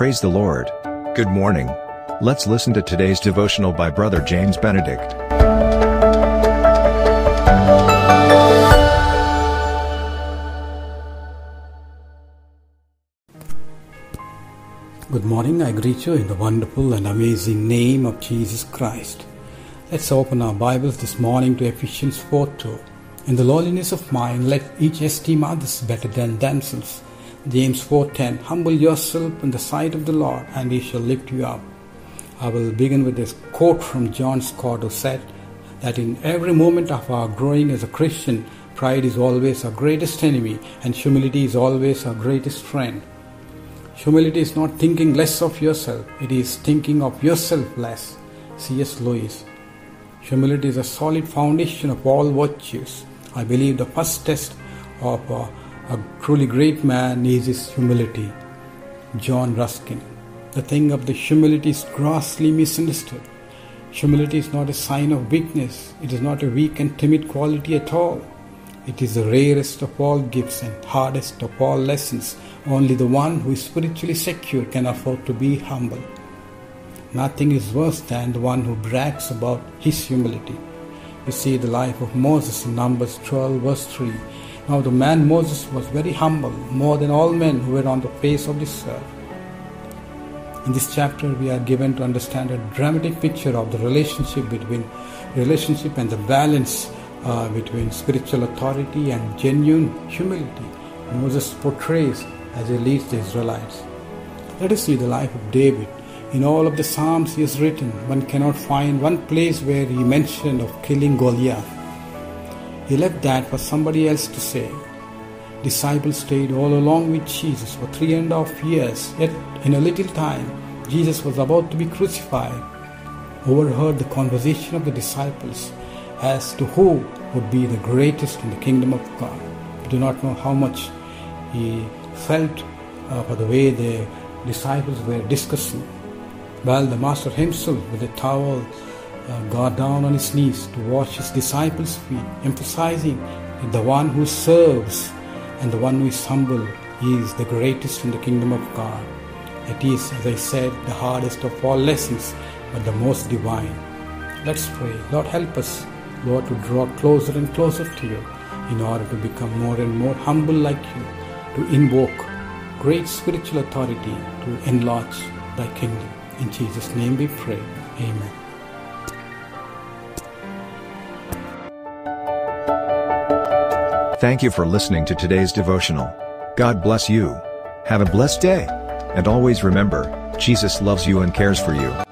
Praise the Lord. Good morning. Let's listen to today's devotional by Brother James Benedict. Good morning. I greet you in the wonderful and amazing name of Jesus Christ. Let's open our Bibles this morning to Ephesians 4 2. In the lowliness of mind, let each esteem others better than themselves. James 4:10 Humble yourself in the sight of the Lord, and he shall lift you up. I will begin with this quote from John Stott who said that in every moment of our growing as a Christian, pride is always our greatest enemy and humility is always our greatest friend. Humility is not thinking less of yourself, it is thinking of yourself less. C.S. Lewis. Humility is a solid foundation of all virtues. I believe the first test of a, a truly great man is his humility. John Ruskin. The thing of the humility is grossly misunderstood. Humility is not a sign of weakness, it is not a weak and timid quality at all. It is the rarest of all gifts and hardest of all lessons. Only the one who is spiritually secure can afford to be humble. Nothing is worse than the one who brags about his humility. We see the life of Moses in Numbers 12, verse 3. Now, the man Moses was very humble, more than all men who were on the face of this earth. In this chapter, we are given to understand a dramatic picture of the relationship between relationship and the balance uh, between spiritual authority and genuine humility. Moses portrays as he leads the Israelites. Let us see the life of David. In all of the Psalms he has written, one cannot find one place where he mentioned of killing Goliath. He left that for somebody else to say. Disciples stayed all along with Jesus for three and a half years, yet in a little time, Jesus was about to be crucified. Overheard the conversation of the disciples as to who would be the greatest in the kingdom of God. We do not know how much he felt uh, for the way the disciples were discussing. While the Master himself, with a towel, Uh, got down on his knees to wash his disciples' feet, emphasizing that the one who serves and the one who is humble is the greatest in the kingdom of God. It is, as I said, the hardest of all lessons, but the most divine. Let's pray. Lord, help us, Lord, to draw closer and closer to you in order to become more and more humble like you, to invoke great spiritual authority to enlarge thy kingdom. In Jesus' name we pray. Amen. Thank you for listening to today's devotional. God bless you. Have a blessed day. And always remember, Jesus loves you and cares for you.